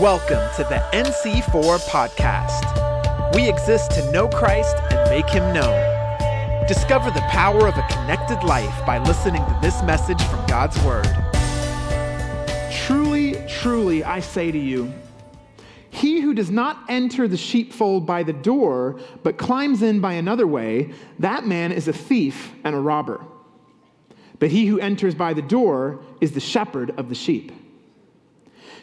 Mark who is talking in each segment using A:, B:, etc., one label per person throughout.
A: Welcome to the NC4 podcast. We exist to know Christ and make him known. Discover the power of a connected life by listening to this message from God's Word.
B: Truly, truly, I say to you, he who does not enter the sheepfold by the door, but climbs in by another way, that man is a thief and a robber. But he who enters by the door is the shepherd of the sheep.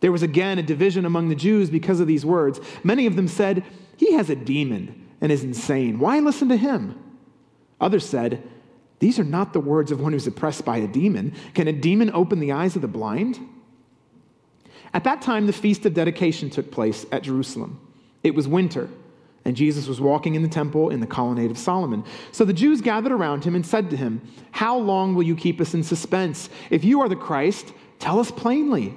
B: There was again a division among the Jews because of these words. Many of them said, He has a demon and is insane. Why listen to him? Others said, These are not the words of one who's oppressed by a demon. Can a demon open the eyes of the blind? At that time, the feast of dedication took place at Jerusalem. It was winter, and Jesus was walking in the temple in the colonnade of Solomon. So the Jews gathered around him and said to him, How long will you keep us in suspense? If you are the Christ, tell us plainly.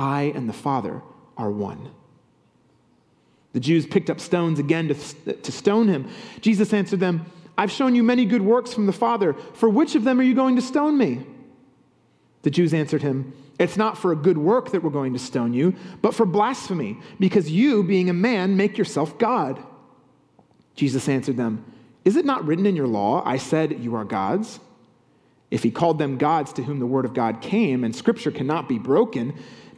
B: I and the Father are one. The Jews picked up stones again to, to stone him. Jesus answered them, I've shown you many good works from the Father. For which of them are you going to stone me? The Jews answered him, It's not for a good work that we're going to stone you, but for blasphemy, because you, being a man, make yourself God. Jesus answered them, Is it not written in your law, I said, You are gods? If he called them gods to whom the word of God came, and scripture cannot be broken,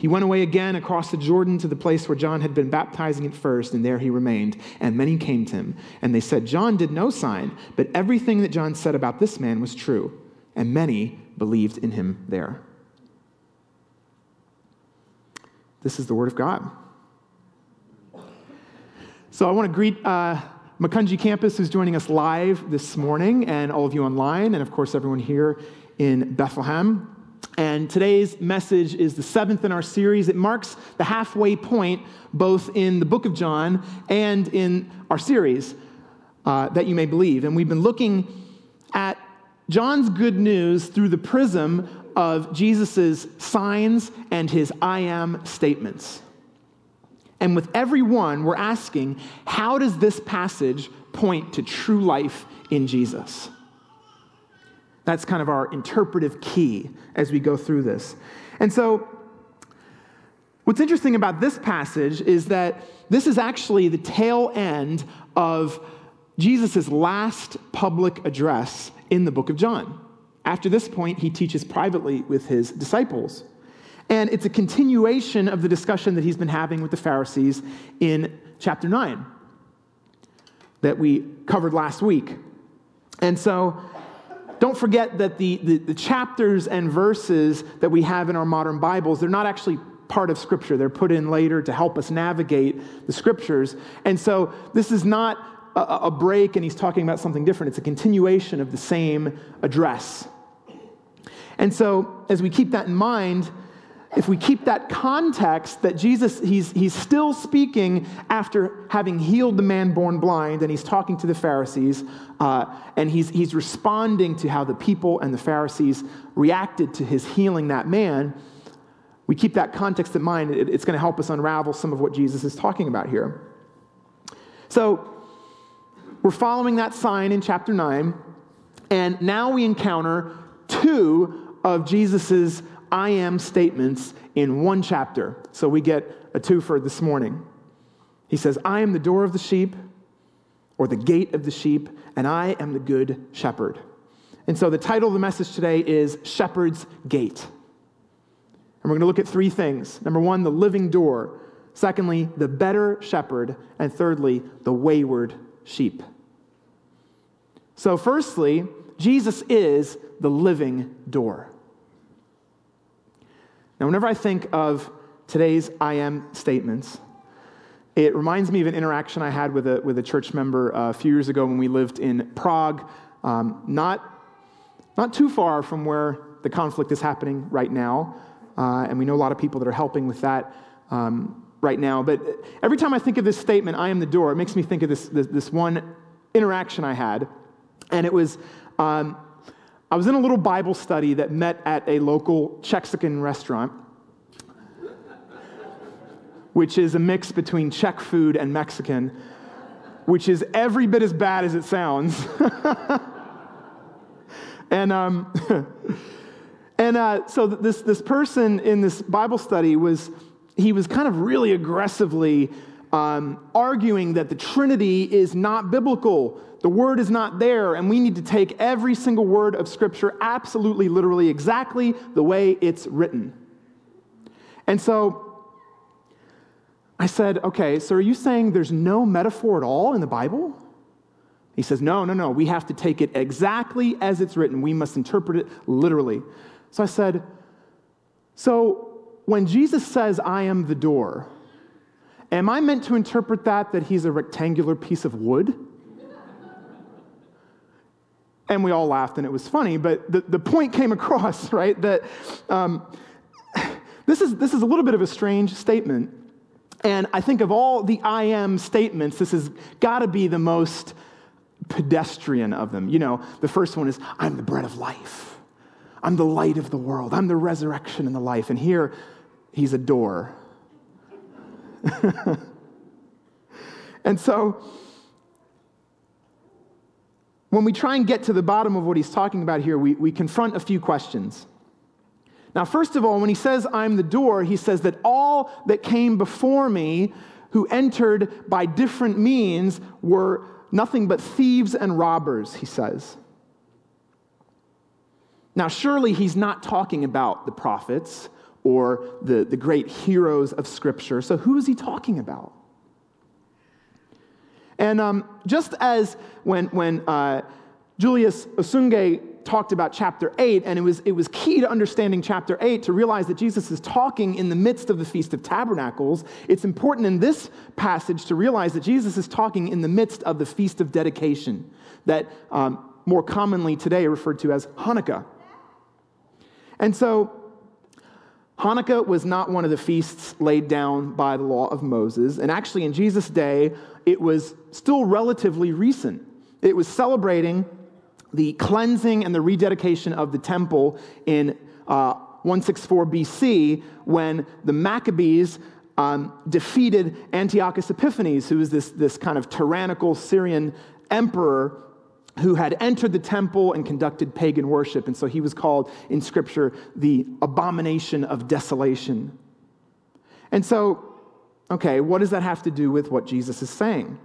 B: He went away again across the Jordan to the place where John had been baptizing at first, and there he remained. And many came to him. And they said, John did no sign, but everything that John said about this man was true. And many believed in him there. This is the word of God. So I want to greet uh, Macungie campus who's joining us live this morning, and all of you online, and of course everyone here in Bethlehem. And today's message is the seventh in our series. It marks the halfway point, both in the book of John and in our series, uh, that you may believe. And we've been looking at John's good news through the prism of Jesus' signs and his I am statements. And with every one, we're asking, how does this passage point to true life in Jesus? That's kind of our interpretive key as we go through this. And so, what's interesting about this passage is that this is actually the tail end of Jesus' last public address in the book of John. After this point, he teaches privately with his disciples. And it's a continuation of the discussion that he's been having with the Pharisees in chapter 9 that we covered last week. And so don't forget that the, the, the, chapters and verses that we have in our modern Bibles, they're not actually part of Scripture. They're put in later to help us navigate the Scriptures. And so this is not a, a break and he's talking about something different, it's a continuation of the same address. And so as we keep that in mind, if we keep that context that Jesus, he's, he's still speaking after having healed the man born blind, and he's talking to the Pharisees, uh, and he's, he's responding to how the people and the Pharisees reacted to his healing that man, we keep that context in mind. It, it's going to help us unravel some of what Jesus is talking about here. So, we're following that sign in chapter 9, and now we encounter two of Jesus's I am statements in one chapter. So we get a twofer this morning. He says, I am the door of the sheep, or the gate of the sheep, and I am the good shepherd. And so the title of the message today is Shepherd's Gate. And we're going to look at three things. Number one, the living door. Secondly, the better shepherd. And thirdly, the wayward sheep. So, firstly, Jesus is the living door. Now, whenever I think of today's I am statements, it reminds me of an interaction I had with a, with a church member uh, a few years ago when we lived in Prague, um, not, not too far from where the conflict is happening right now. Uh, and we know a lot of people that are helping with that um, right now. But every time I think of this statement, I am the door, it makes me think of this, this, this one interaction I had. And it was um, I was in a little Bible study that met at a local Chexican restaurant, which is a mix between Czech food and Mexican, which is every bit as bad as it sounds. and um, and uh, so this, this person in this Bible study was, he was kind of really aggressively um, arguing that the Trinity is not biblical the word is not there, and we need to take every single word of Scripture absolutely, literally, exactly the way it's written. And so I said, okay, so are you saying there's no metaphor at all in the Bible? He says, no, no, no. We have to take it exactly as it's written. We must interpret it literally. So I said, so when Jesus says, I am the door, am I meant to interpret that that he's a rectangular piece of wood? And we all laughed and it was funny, but the, the point came across, right? That um, this, is, this is a little bit of a strange statement. And I think of all the I am statements, this has got to be the most pedestrian of them. You know, the first one is, I'm the bread of life. I'm the light of the world. I'm the resurrection and the life. And here, he's a door. and so, when we try and get to the bottom of what he's talking about here, we, we confront a few questions. Now, first of all, when he says, I'm the door, he says that all that came before me who entered by different means were nothing but thieves and robbers, he says. Now, surely he's not talking about the prophets or the, the great heroes of Scripture. So, who is he talking about? And um, just as when, when uh, Julius Osunge talked about chapter 8, and it was, it was key to understanding chapter 8 to realize that Jesus is talking in the midst of the Feast of Tabernacles. It's important in this passage to realize that Jesus is talking in the midst of the Feast of Dedication, that um, more commonly today referred to as Hanukkah. And so, Hanukkah was not one of the feasts laid down by the law of Moses. And actually, in Jesus' day, it was still relatively recent. It was celebrating the cleansing and the rededication of the temple in uh, 164 BC when the Maccabees um, defeated Antiochus Epiphanes, who was this, this kind of tyrannical Syrian emperor who had entered the temple and conducted pagan worship. And so he was called in Scripture the abomination of desolation. And so, okay, what does that have to do with what Jesus is saying?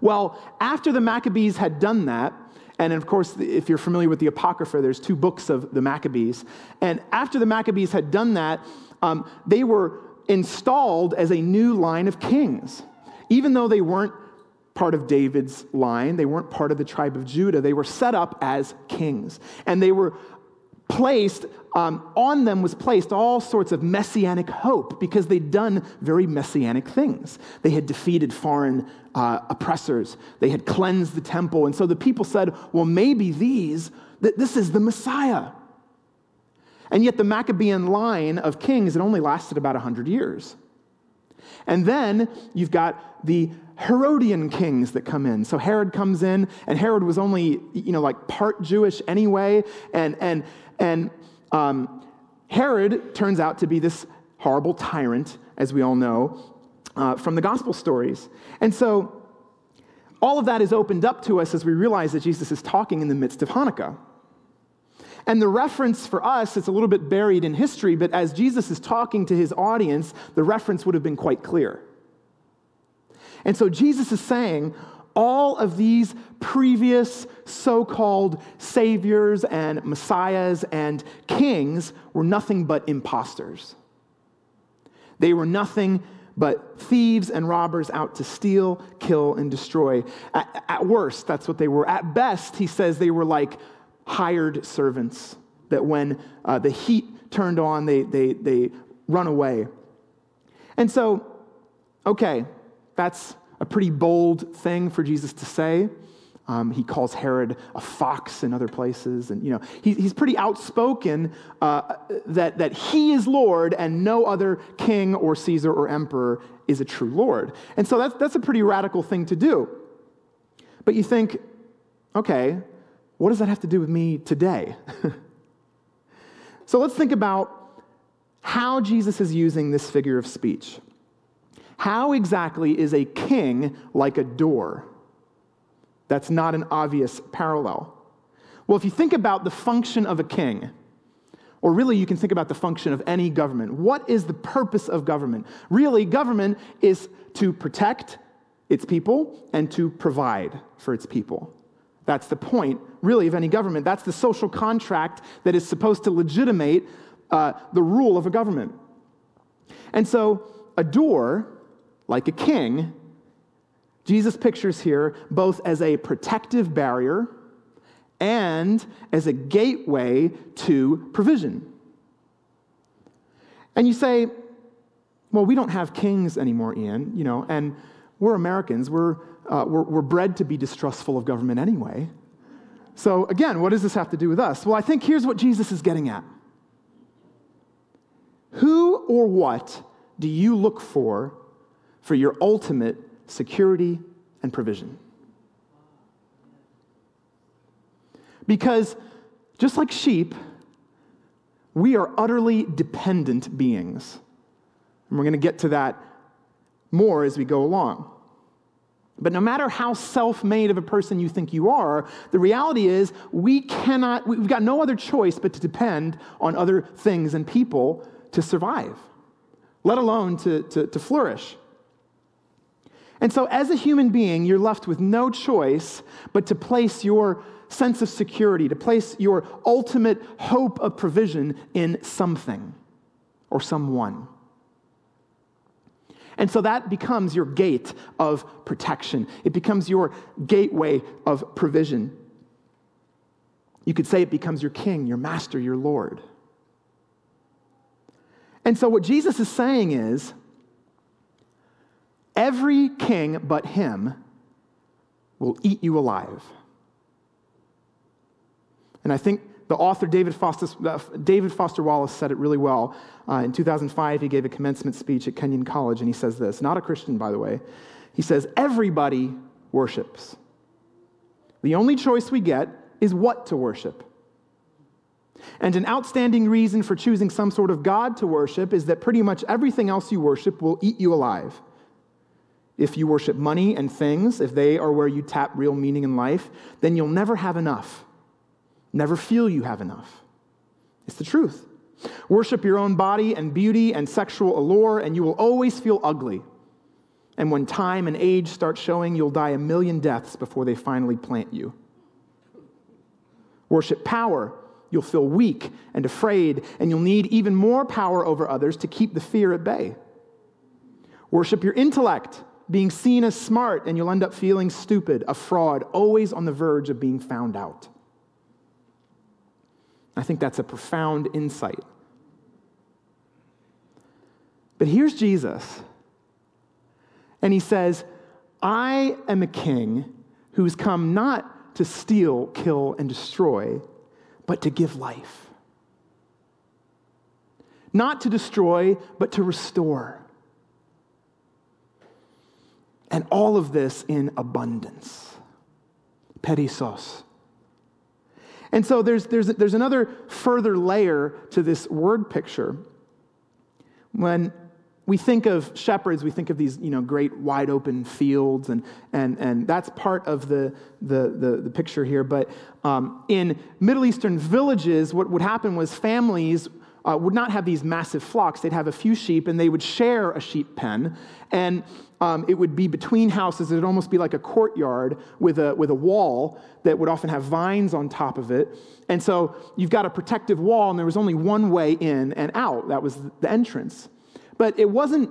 B: Well, after the Maccabees had done that, and of course, if you're familiar with the Apocrypha, there's two books of the Maccabees. And after the Maccabees had done that, um, they were installed as a new line of kings. Even though they weren't part of David's line, they weren't part of the tribe of Judah, they were set up as kings. And they were placed, um, on them was placed all sorts of messianic hope because they'd done very messianic things. They had defeated foreign uh, oppressors, they had cleansed the temple. And so the people said, well, maybe these, that this is the Messiah. And yet the Maccabean line of kings, it only lasted about 100 years. And then you've got the Herodian kings that come in. So Herod comes in, and Herod was only, you know, like part Jewish anyway. And, and, and um, Herod turns out to be this horrible tyrant, as we all know, uh, from the gospel stories. And so all of that is opened up to us as we realize that Jesus is talking in the midst of Hanukkah. And the reference for us, it's a little bit buried in history, but as Jesus is talking to his audience, the reference would have been quite clear. And so Jesus is saying, all of these previous so called saviors and messiahs and kings were nothing but imposters. They were nothing but thieves and robbers out to steal, kill, and destroy. At, at, worst, that's what they were. At best, he says they were like hired servants that when uh, the heat turned on, they, they, they run away. And so, okay, that's a pretty bold thing for Jesus to say. Um, he calls Herod a fox in other places. And, you know, he, he's pretty outspoken uh, that, that he is Lord and no other king or Caesar or emperor is a true Lord. And so that's, that's a pretty radical thing to do. But you think, okay, what does that have to do with me today? so let's think about how Jesus is using this figure of speech. How exactly is a king like a door? That's not an obvious parallel. Well, if you think about the function of a king, or really you can think about the function of any government, what is the purpose of government? Really, government is to protect its people and to provide for its people. That's the point, really, of any government. That's the social contract that is supposed to legitimate uh, the rule of a government. And so, a door, like a king, Jesus pictures here both as a protective barrier and as a gateway to provision. And you say, well, we don't have kings anymore, Ian, you know, and we're Americans. We're, uh, we're, we're bred to be distrustful of government anyway. So, again, what does this have to do with us? Well, I think here's what Jesus is getting at Who or what do you look for for your ultimate security and provision? Because just like sheep, we are utterly dependent beings. And we're going to get to that more as we go along. But no matter how self made of a person you think you are, the reality is we cannot, we've got no other choice but to depend on other things and people to survive, let alone to, to, to flourish. And so, as a human being, you're left with no choice but to place your sense of security, to place your ultimate hope of provision in something or someone. And so that becomes your gate of protection. It becomes your gateway of provision. You could say it becomes your king, your master, your Lord. And so what Jesus is saying is every king but him will eat you alive. And I think the author, David Foster, uh, David Foster Wallace, said it really well. Uh, in 2005, he gave a commencement speech at Kenyon College, and he says this not a Christian, by the way. He says, Everybody worships. The only choice we get is what to worship. And an outstanding reason for choosing some sort of God to worship is that pretty much everything else you worship will eat you alive. If you worship money and things, if they are where you tap real meaning in life, then you'll never have enough. Never feel you have enough. It's the truth. Worship your own body and beauty and sexual allure, and you will always feel ugly. And when time and age start showing, you'll die a million deaths before they finally plant you. Worship power, you'll feel weak and afraid, and you'll need even more power over others to keep the fear at bay. Worship your intellect, being seen as smart, and you'll end up feeling stupid, a fraud, always on the verge of being found out. I think that's a profound insight. But here's Jesus, and he says, I am a king who's come not to steal, kill, and destroy, but to give life. Not to destroy, but to restore. And all of this in abundance. Perissos. And so there's, there's, there's another further layer to this word picture. When we think of shepherds, we think of these you know, great wide open fields, and, and, and that's part of the, the, the, the picture here. But um, in Middle Eastern villages, what would happen was families uh, would not have these massive flocks. They'd have a few sheep and they would share a sheep pen. And um, it would be between houses. It would almost be like a courtyard with a, with a wall that would often have vines on top of it. And so you've got a protective wall, and there was only one way in and out. That was the entrance. But it wasn't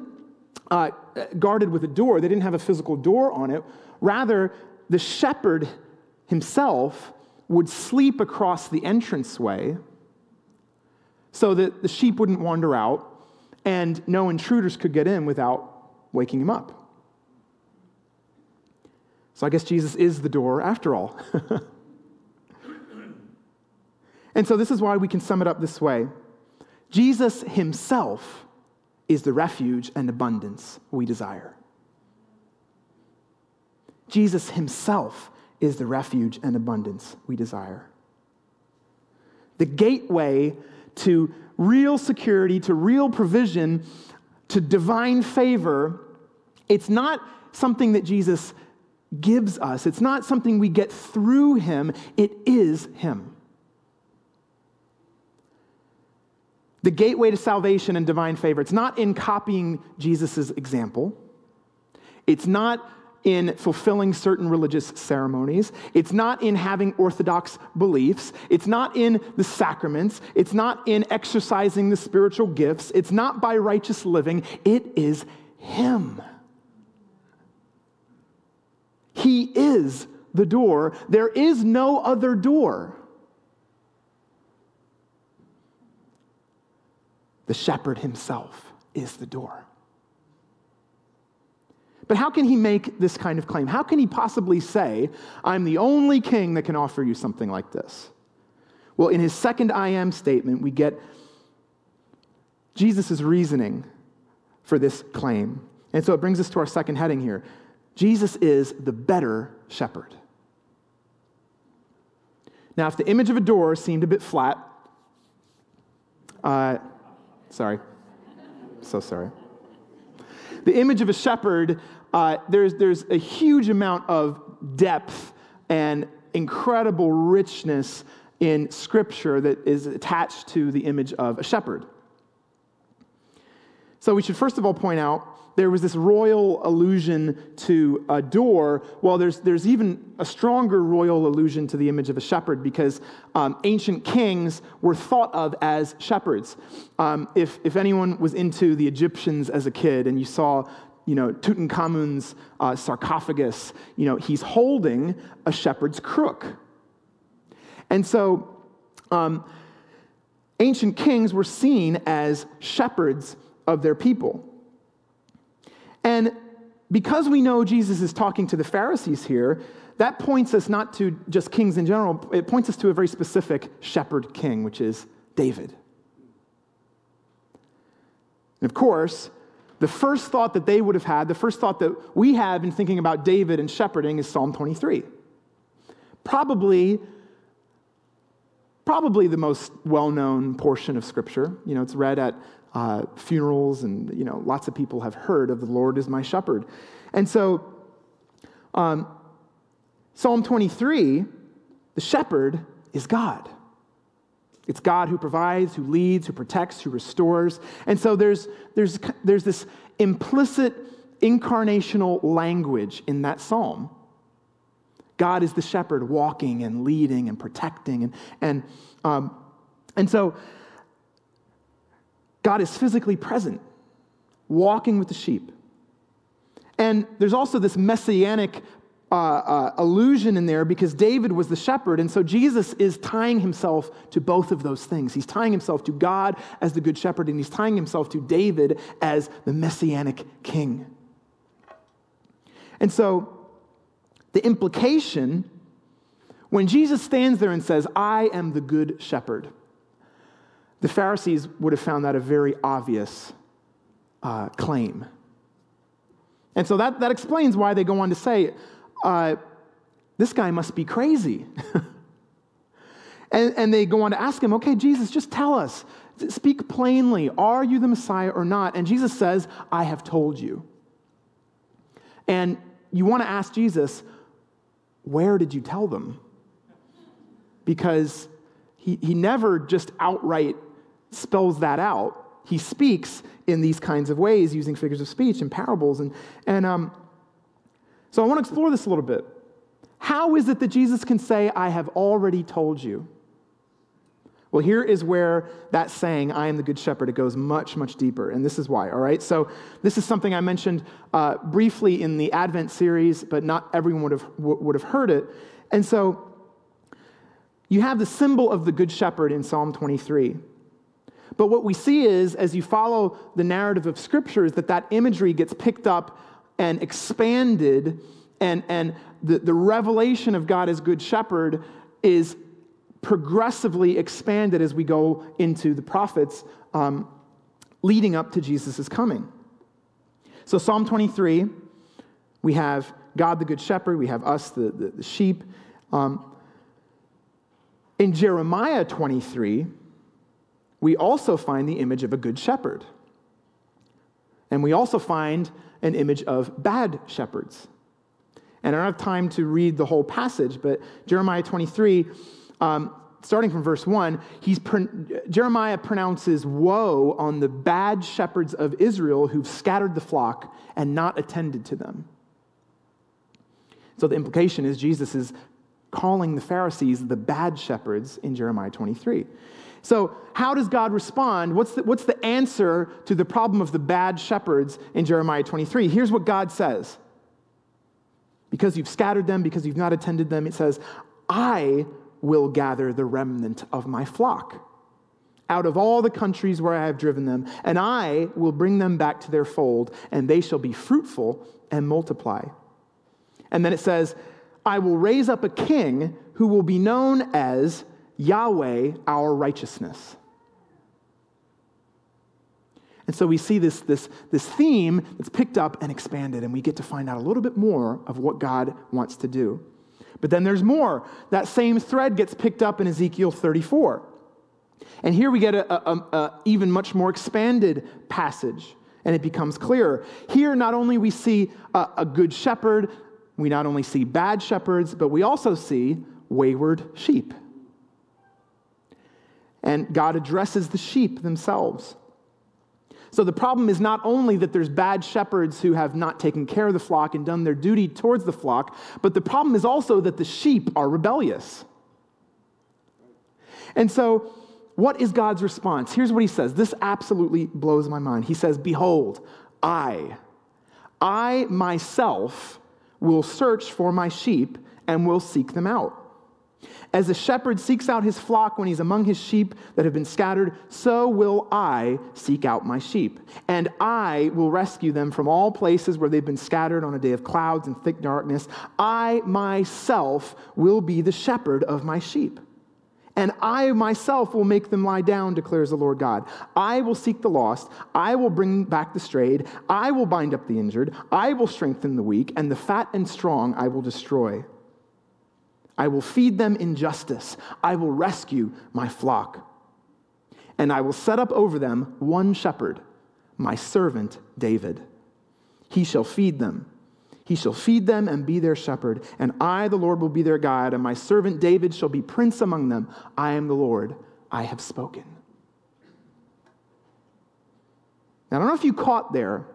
B: uh, guarded with a door, they didn't have a physical door on it. Rather, the shepherd himself would sleep across the entranceway so that the sheep wouldn't wander out and no intruders could get in without waking him up. So I guess Jesus is the door after all. and so this is why we can sum it up this way Jesus himself is the refuge and abundance we desire. Jesus himself is the refuge and abundance we desire. The gateway to real security, to real provision, to divine favor, it's not something that Jesus gives us. It's not something we get through him, it is him. The gateway to salvation and divine favor, it's not in copying Jesus' example. It's not in fulfilling certain religious ceremonies. It's not in having orthodox beliefs. It's not in the sacraments. It's not in exercising the spiritual gifts. It's not by righteous living. It is Him. He is the door. There is no other door. The shepherd himself is the door. But how can he make this kind of claim? How can he possibly say, I'm the only king that can offer you something like this? Well, in his second I am statement, we get Jesus' reasoning for this claim. And so it brings us to our second heading here Jesus is the better shepherd. Now, if the image of a door seemed a bit flat, uh, sorry, so sorry. The image of a shepherd uh, there's, there's a huge amount of depth and incredible richness in Scripture that is attached to the image of a shepherd. So we should first of all point out there was this royal allusion to a door. Well, there's, there's even a stronger royal allusion to the image of a shepherd because um, ancient kings were thought of as shepherds. Um, if, if anyone was into the Egyptians as a kid and you saw you know, Tutankhamun's uh, sarcophagus, you know, he's holding a shepherd's crook. And so um, ancient kings were seen as shepherds of their people. And because we know Jesus is talking to the Pharisees here, that points us not to just kings in general, it points us to a very specific shepherd king, which is David. And of course, the first thought that they would have had, the first thought that we have in thinking about David and shepherding is Psalm 23. Probably probably the most well known portion of Scripture. You know, it's read at uh, funerals, and, you know, lots of people have heard of the Lord is my shepherd. And so, um, Psalm 23, the shepherd is God. It's God who provides, who leads, who protects, who restores. And so there's, there's, there's this implicit incarnational language in that psalm. God is the shepherd walking and leading and protecting. And, and, um, and so God is physically present, walking with the sheep. And there's also this messianic uh, uh, allusion in there because David was the shepherd. And so Jesus is tying himself to both of those things. He's tying himself to God as the good shepherd, and he's tying himself to David as the messianic king. And so the implication when Jesus stands there and says, I am the good shepherd, the Pharisees would have found that a very obvious uh, claim. And so that, that explains why they go on to say, uh, this guy must be crazy. and, and they go on to ask him, okay, Jesus, just tell us, speak plainly. Are you the Messiah or not? And Jesus says, I have told you. And you want to ask Jesus, where did you tell them? Because he, he never just outright spells that out. He speaks in these kinds of ways using figures of speech and parables. And, and um, so I want to explore this a little bit. How is it that Jesus can say, I have already told you? Well, here is where that saying, I am the good shepherd, it goes much, much deeper. And this is why, all right? So, this is something I mentioned uh, briefly in the Advent series, but not everyone would have, would have heard it. And so, you have the symbol of the good shepherd in Psalm 23. But what we see is, as you follow the narrative of Scripture, is that that imagery gets picked up and expanded, and, and the, the revelation of God as Good Shepherd is progressively expanded as we go into the prophets um, leading up to Jesus' coming. So, Psalm 23, we have God the Good Shepherd, we have us, the, the, the sheep. Um, in Jeremiah 23, we also find the image of a good shepherd. And we also find an image of bad shepherds. And I don't have time to read the whole passage, but Jeremiah 23, um, starting from verse 1, he's Jeremiah pronounces woe on the bad shepherds of Israel who've scattered the flock and not attended to them. So the implication is Jesus is calling the Pharisees the bad shepherds in Jeremiah 23. So, how does God respond? What's the, what's the answer to the problem of the bad shepherds in Jeremiah 23? Here's what God says Because you've scattered them, because you've not attended them, it says, I will gather the remnant of my flock out of all the countries where I have driven them, and I will bring them back to their fold, and they shall be fruitful and multiply. And then it says, I will raise up a king who will be known as Yahweh, our righteousness. And so we see this, this, this theme that's picked up and expanded, and we get to find out a little bit more of what God wants to do. But then there's more. That same thread gets picked up in Ezekiel 34. And here we get an even much more expanded passage, and it becomes clearer. Here, not only we see a, a good shepherd, we not only see bad shepherds, but we also see wayward sheep. And God addresses the sheep themselves. So the problem is not only that there's bad shepherds who have not taken care of the flock and done their duty towards the flock, but the problem is also that the sheep are rebellious. And so, what is God's response? Here's what he says. This absolutely blows my mind. He says, Behold, I, I myself will search for my sheep and will seek them out. As a shepherd seeks out his flock when he's among his sheep that have been scattered, so will I seek out my sheep. And I will rescue them from all places where they've been scattered on a day of clouds and thick darkness. I myself will be the shepherd of my sheep. And I myself will make them lie down, declares the Lord God. I will seek the lost. I will bring back the strayed. I will bind up the injured. I will strengthen the weak. And the fat and strong I will destroy. I will feed them in justice. I will rescue my flock. And I will set up over them one shepherd, my servant David. He shall feed them. He shall feed them and be their shepherd. And I, the Lord, will be their guide. And my servant David shall be prince among them. I am the Lord. I have spoken. Now, I don't know if you caught there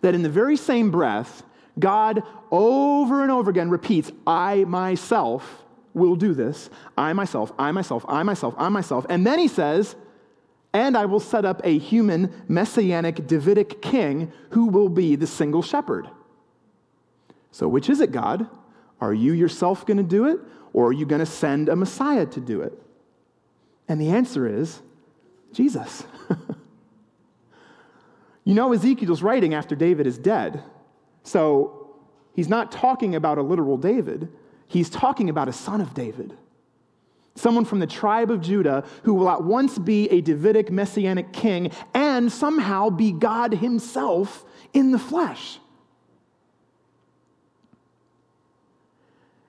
B: that in the very same breath, God over and over again repeats, I myself will do this. I myself, I myself, I myself, I myself. And then he says, and I will set up a human, messianic, Davidic king who will be the single shepherd. So, which is it, God? Are you yourself going to do it, or are you going to send a Messiah to do it? And the answer is Jesus. you know, Ezekiel's writing after David is dead. So he's not talking about a literal David, he's talking about a son of David. Someone from the tribe of Judah who will at once be a Davidic messianic king and somehow be God himself in the flesh.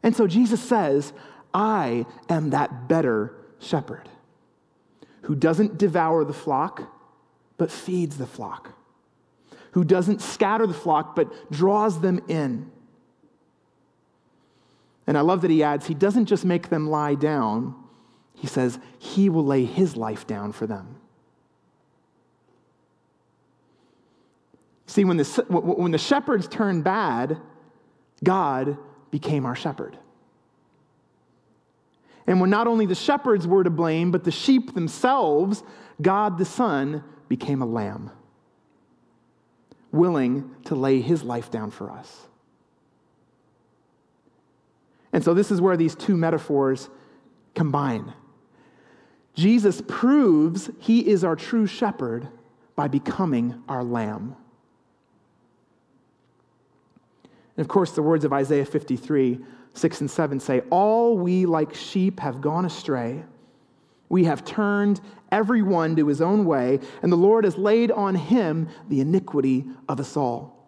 B: And so Jesus says, I am that better shepherd who doesn't devour the flock, but feeds the flock who doesn't scatter the flock, but draws them in. And I love that he adds, he doesn't just make them lie down, he says, he will lay his life down for them. See, when the, when the shepherds turned bad, God became our shepherd. And when not only the shepherds were to blame, but the sheep themselves, God the Son became a lamb willing to lay his life down for us. And so, this is where these two metaphors combine. Jesus proves he is our true shepherd by becoming our lamb. And of course, the words of Isaiah 53 6 and 7 say, All we like sheep have gone astray. We have turned every one to his own way, and the Lord has laid on him the iniquity of us all.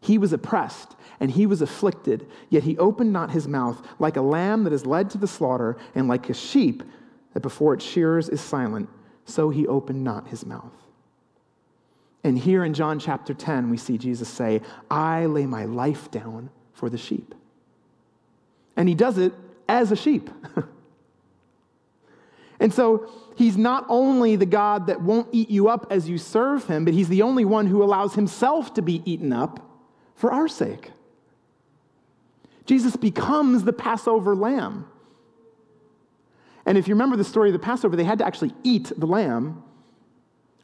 B: He was oppressed and he was afflicted, yet he opened not his mouth, like a lamb that is led to the slaughter, and like a sheep that before its shearers is silent, so he opened not his mouth. And here in John chapter 10, we see Jesus say, I lay my life down for the sheep. And he does it as a sheep. And so he's not only the God that won't eat you up as you serve him, but he's the only one who allows himself to be eaten up for our sake. Jesus becomes the Passover lamb. And if you remember the story of the Passover, they had to actually eat the lamb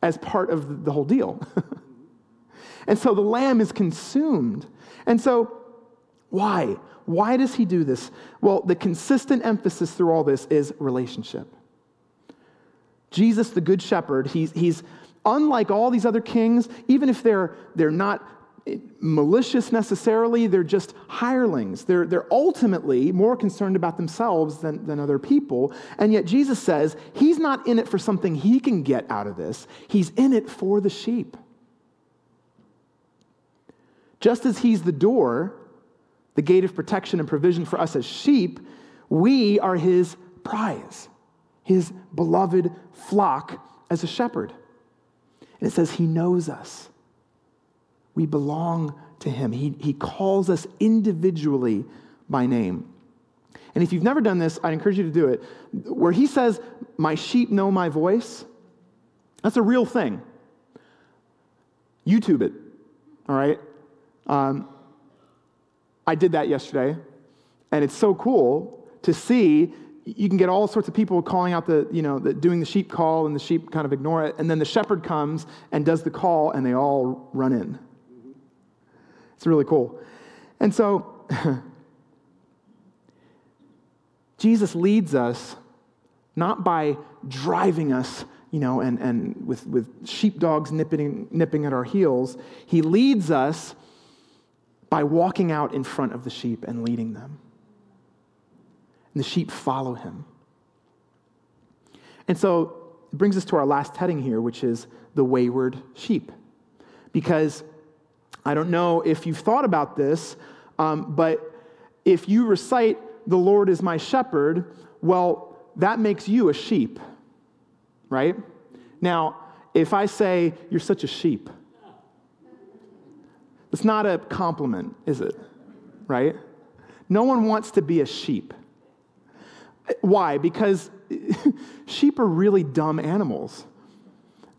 B: as part of the whole deal. and so the lamb is consumed. And so, why? Why does he do this? Well, the consistent emphasis through all this is relationship. Jesus, the Good Shepherd, he's, he's unlike all these other kings, even if they're, they're not malicious necessarily, they're just hirelings. They're, they're ultimately more concerned about themselves than, than other people. And yet Jesus says he's not in it for something he can get out of this, he's in it for the sheep. Just as he's the door, the gate of protection and provision for us as sheep, we are his prize his beloved flock as a shepherd. And it says he knows us. We belong to him. He, he calls us individually by name. And if you've never done this, I encourage you to do it. Where he says, My sheep know my voice, that's a real thing. YouTube it, all right? Um, I did that yesterday, and it's so cool to see you can get all sorts of people calling out the, you know, the, doing the sheep call, and the sheep kind of ignore it. And then the shepherd comes and does the call, and they all run in. It's really cool. And so, Jesus leads us not by driving us, you know, and, and with, with sheepdogs nipping, nipping at our heels. He leads us by walking out in front of the sheep and leading them and the sheep follow him. And so it brings us to our last heading here, which is the wayward sheep. Because I don't know if you've thought about this, um, but if you recite, The Lord is my shepherd, well, that makes you a sheep, right? Now, if I say, You're such a sheep, it's not a compliment, is it? Right? No one wants to be a sheep. Why? Because sheep are really dumb animals.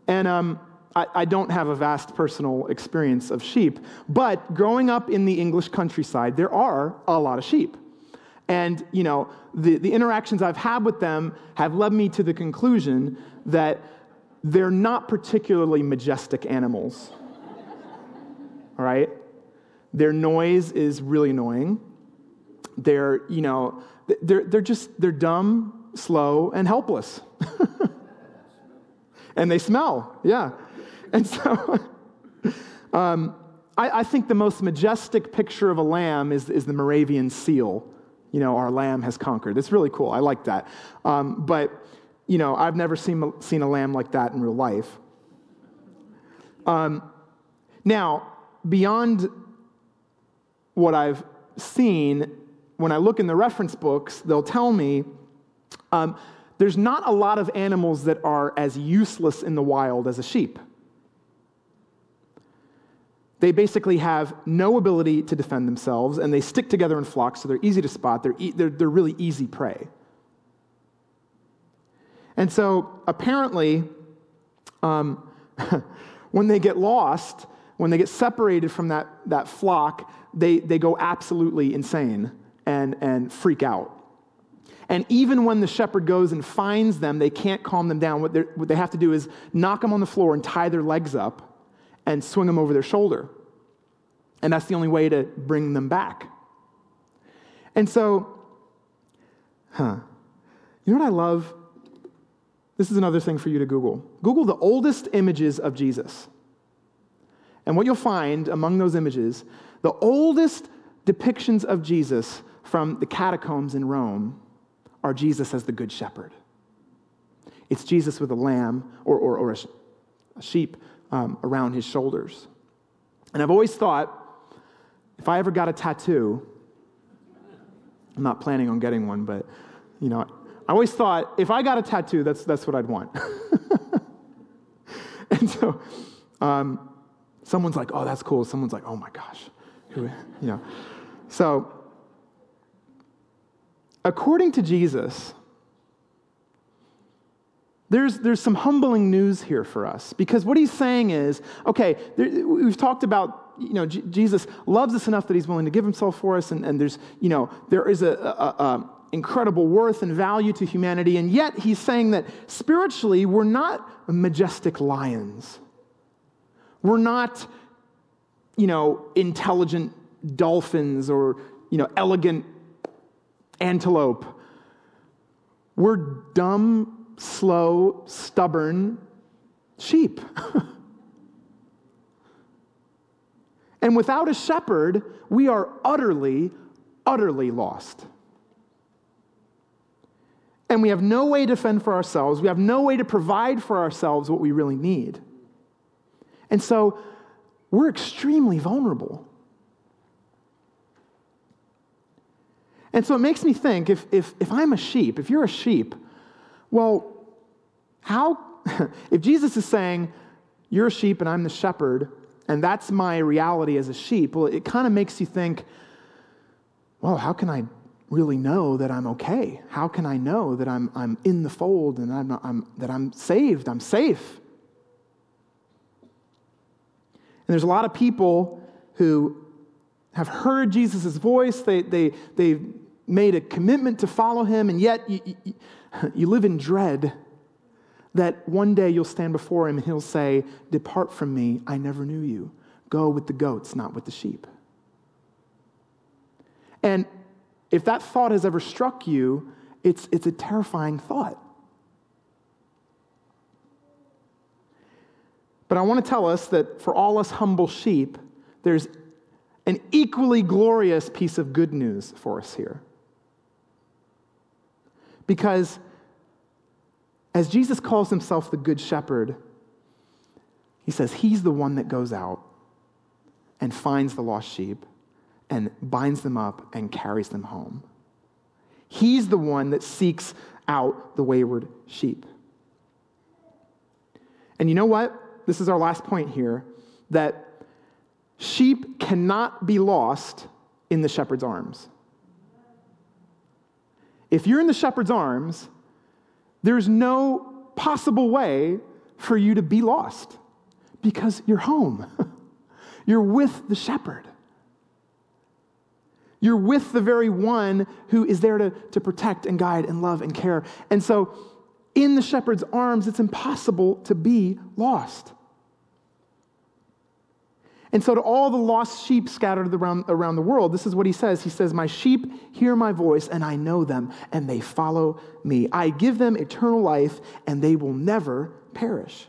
B: And um, I, I, don't have a vast personal experience of sheep, but growing up in the English countryside, there are a lot of sheep. And, you know, the, the interactions I've had with them have led me to the conclusion that they're not particularly majestic animals. All right? Their noise is really annoying. They're, you know, they're, they're just, they're dumb, slow, and helpless. and they smell, yeah. And so um, I, I, think the most majestic picture of a lamb is, is the Moravian seal. You know, our lamb has conquered. It's really cool. I like that. Um, but, you know, I've never seen, seen a lamb like that in real life. Um, now, beyond what I've seen, when I look in the reference books, they'll tell me um, there's not a lot of animals that are as useless in the wild as a sheep. They basically have no ability to defend themselves, and they stick together in flocks, so they're easy to spot. They're, e- they're, they're really easy prey. And so apparently, um, when they get lost, when they get separated from that, that flock, they, they go absolutely insane and, and freak out. And even when the shepherd goes and finds them, they can't calm them down. What, what they have to do is knock them on the floor and tie their legs up and swing them over their shoulder. And that's the only way to bring them back. And so, huh. You know what I love? This is another thing for you to Google. Google the oldest images of Jesus. And what you'll find among those images, the oldest depictions of Jesus from the catacombs in Rome are Jesus as the Good Shepherd. It's Jesus with a lamb or, or, or a, a sheep um, around his shoulders. And I've always thought if I ever got a tattoo, I'm not planning on getting one, but you know, I always thought if I got a tattoo, that's, that's what I'd want. and so um, someone's like, oh, that's cool. Someone's like, oh my gosh. You know. So according to Jesus, there's, there's some humbling news here for us because what he's saying is okay, there, we've talked about, you know, J- Jesus loves us enough that he's willing to give himself for us, and, and there's, you know, there is a, a, a incredible worth and value to humanity, and yet he's saying that spiritually we're not majestic lions. We're not, you know, intelligent dolphins or, you know, elegant antelope. We're dumb, slow, stubborn sheep. and without a shepherd, we are utterly, utterly lost. And we have no way to fend for ourselves. We have no way to provide for ourselves what we really need. And so we're extremely vulnerable. And so it makes me think if, if, if I'm a sheep, if you're a sheep, well, how, if Jesus is saying, you're a sheep and I'm the shepherd, and that's my reality as a sheep, well, it kind of makes you think, well, how can I really know that I'm okay? How can I know that I'm, I'm in the fold and I'm, I'm, that I'm saved, I'm safe? And there's a lot of people who have heard Jesus' voice, they, they, they've made a commitment to follow him, and yet you, you, you live in dread that one day you'll stand before him and he'll say, Depart from me, I never knew you. Go with the goats, not with the sheep. And if that thought has ever struck you, it's, it's a terrifying thought. But I want to tell us that for all us humble sheep, there's an equally glorious piece of good news for us here. Because as Jesus calls himself the Good Shepherd, he says he's the one that goes out and finds the lost sheep and binds them up and carries them home. He's the one that seeks out the wayward sheep. And you know what? This is our last point here that sheep cannot be lost in the shepherd's arms. If you're in the shepherd's arms, there's no possible way for you to be lost because you're home. you're with the shepherd. You're with the very one who is there to, to protect and guide and love and care. And so, in the shepherd's arms, it's impossible to be lost. And so, to all the lost sheep scattered around, around the world, this is what he says. He says, My sheep hear my voice, and I know them, and they follow me. I give them eternal life, and they will never perish.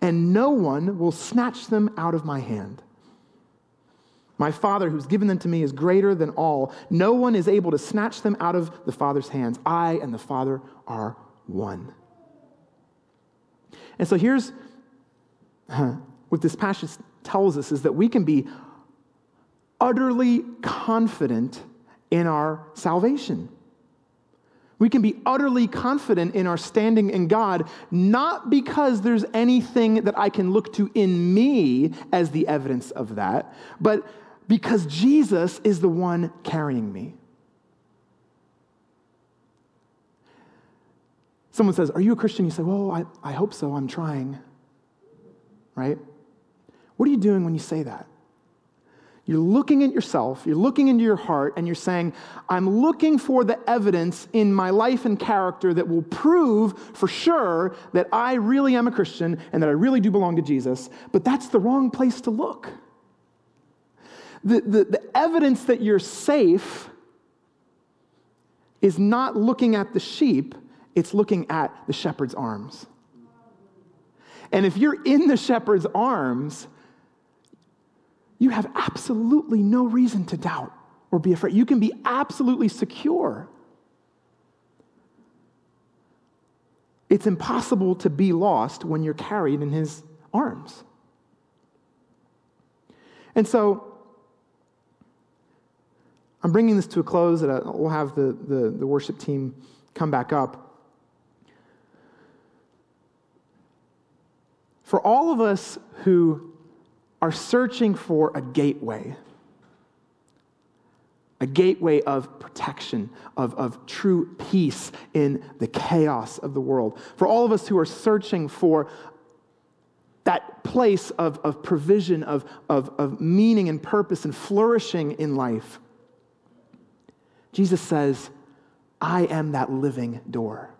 B: And no one will snatch them out of my hand. My Father, who's given them to me, is greater than all. No one is able to snatch them out of the Father's hands. I and the Father are one. And so here's what this passage tells us is that we can be utterly confident in our salvation. We can be utterly confident in our standing in God, not because there's anything that I can look to in me as the evidence of that, but because Jesus is the one carrying me. Someone says, Are you a Christian? You say, Well, I, I hope so. I'm trying. Right? What are you doing when you say that? You're looking at yourself, you're looking into your heart, and you're saying, I'm looking for the evidence in my life and character that will prove for sure that I really am a Christian and that I really do belong to Jesus. But that's the wrong place to look. The, the, the evidence that you're safe is not looking at the sheep, it's looking at the shepherd's arms. And if you're in the shepherd's arms, you have absolutely no reason to doubt or be afraid. You can be absolutely secure. It's impossible to be lost when you're carried in his arms. And so, I'm bringing this to a close. That uh, we'll have the, the, the worship team come back up. For all of us who are searching for a gateway, a gateway of protection, of, of true peace in the chaos of the world. For all of us who are searching for that place of, of provision, of, of, of meaning and purpose and flourishing in life, Jesus says, I am that living door.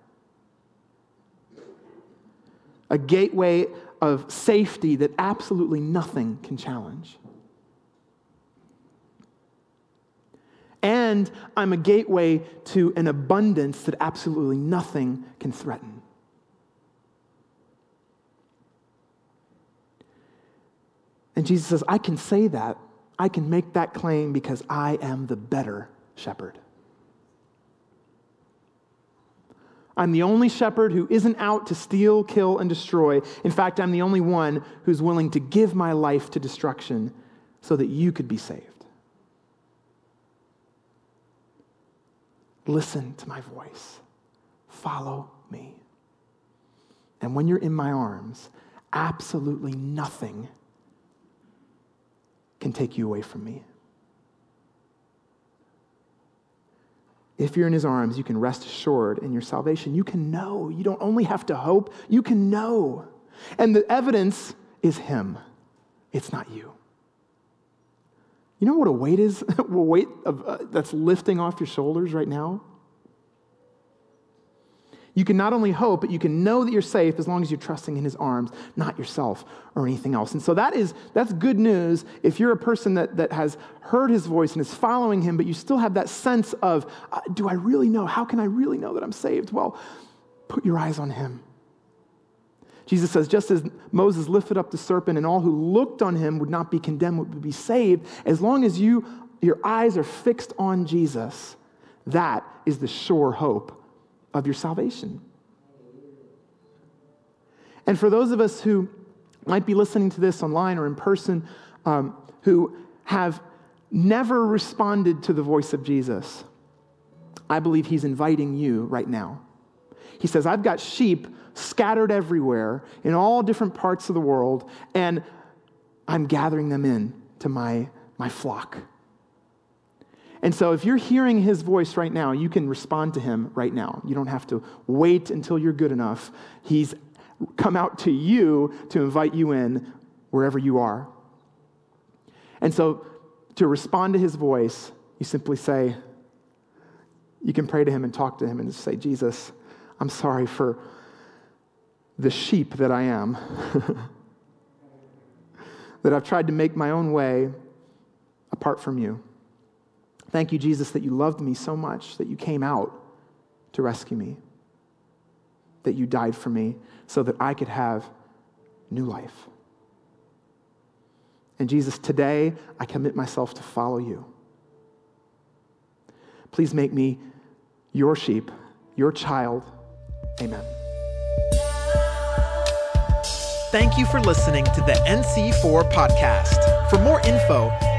B: A gateway of safety that absolutely nothing can challenge. And I'm a gateway to an abundance that absolutely nothing can threaten. And Jesus says, I can say that. I can make that claim because I am the better shepherd. I'm the only shepherd who isn't out to steal, kill, and destroy. In fact, I'm the only one who's willing to give my life to destruction so that you could be saved. Listen to my voice, follow me. And when you're in my arms, absolutely nothing can take you away from me. If you're in his arms, you can rest assured in your salvation. You can know. You don't only have to hope, you can know. And the evidence is him, it's not you. You know what a weight is? a weight of, uh, that's lifting off your shoulders right now? You can not only hope, but you can know that you're safe as long as you're trusting in his arms, not yourself or anything else. And so that is that's good news if you're a person that, that has heard his voice and is following him, but you still have that sense of, uh, do I really know? How can I really know that I'm saved? Well, put your eyes on him. Jesus says, just as Moses lifted up the serpent and all who looked on him would not be condemned, would be saved, as long as you, your eyes are fixed on Jesus, that is the sure hope of your salvation. And for those of us who might be listening to this online or in person, um, who have never responded to the voice of Jesus, I believe he's inviting you right now. He says, I've got sheep scattered everywhere in all different parts of the world, and I'm gathering them in to my, my flock. And so, if you're hearing his voice right now, you can respond to him right now. You don't have to wait until you're good enough. He's come out to you to invite you in wherever you are. And so, to respond to his voice, you simply say, you can pray to him and talk to him and say, Jesus, I'm sorry for the sheep that I am, that I've tried to make my own way apart from you. Thank you, Jesus, that you loved me so much that you came out to rescue me, that you died for me so that I could have new life. And Jesus, today I commit myself to follow you. Please make me your sheep, your child. Amen.
A: Thank you for listening to the NC4 podcast. For more info,